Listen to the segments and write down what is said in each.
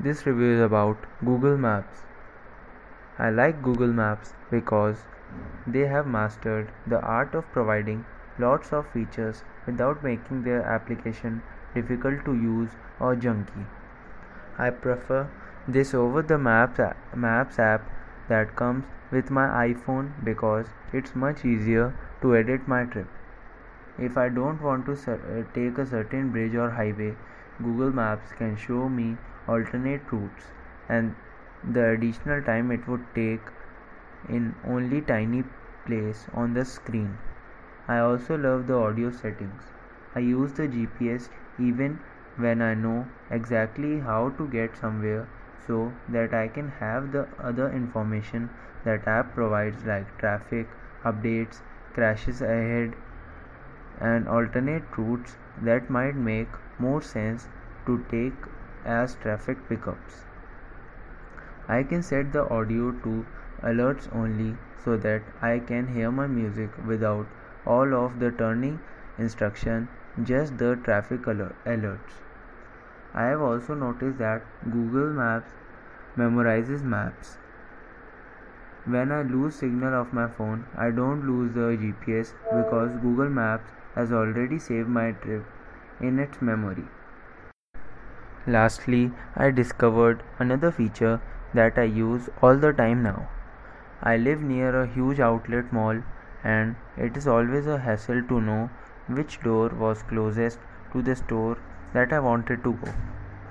This review is about Google Maps. I like Google Maps because they have mastered the art of providing lots of features without making their application difficult to use or junky. I prefer this over the Maps, Maps app that comes with my iPhone because it's much easier to edit my trip. If I don't want to uh, take a certain bridge or highway, Google Maps can show me alternate routes and the additional time it would take in only tiny place on the screen. I also love the audio settings. I use the GPS even when I know exactly how to get somewhere so that I can have the other information that app provides like traffic updates, crashes ahead and alternate routes that might make more sense to take as traffic pickups. I can set the audio to alerts only so that I can hear my music without all of the turning instruction just the traffic alerts. I have also noticed that Google Maps memorizes maps. When I lose signal of my phone, I don't lose the GPS because Google Maps has already saved my trip in its memory. Lastly, I discovered another feature that I use all the time now. I live near a huge outlet mall and it is always a hassle to know which door was closest to the store that I wanted to go.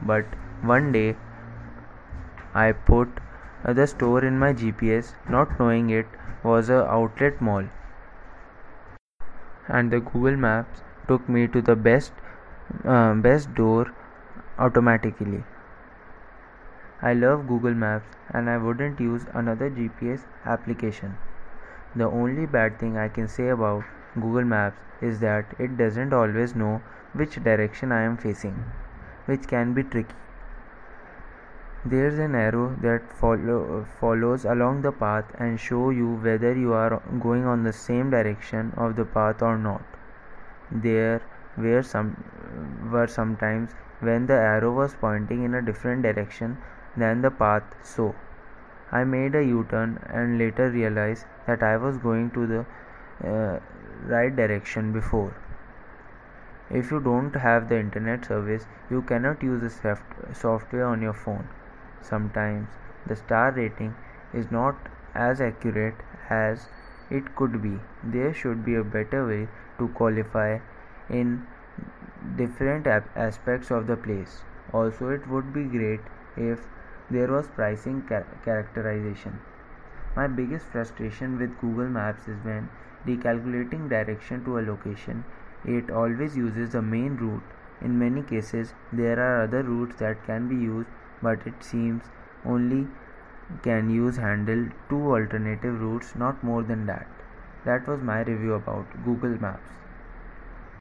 But one day I put the store in my GPS not knowing it was a outlet mall and the Google Maps took me to the best uh, best door automatically. I love Google Maps and I wouldn't use another GPS application. The only bad thing I can say about Google Maps is that it doesn't always know which direction I am facing, which can be tricky. There's an arrow that follow, follows along the path and show you whether you are going on the same direction of the path or not. There were some were sometimes when the arrow was pointing in a different direction than the path so I made a U-turn and later realized that I was going to the uh, right direction before. If you don't have the internet service, you cannot use the software on your phone. Sometimes the star rating is not as accurate as it could be. There should be a better way to qualify in different aspects of the place. Also, it would be great if there was pricing characterization. My biggest frustration with Google Maps is when recalculating direction to a location, it always uses the main route. In many cases, there are other routes that can be used, but it seems only can use handle two alternative routes, not more than that. That was my review about Google Maps.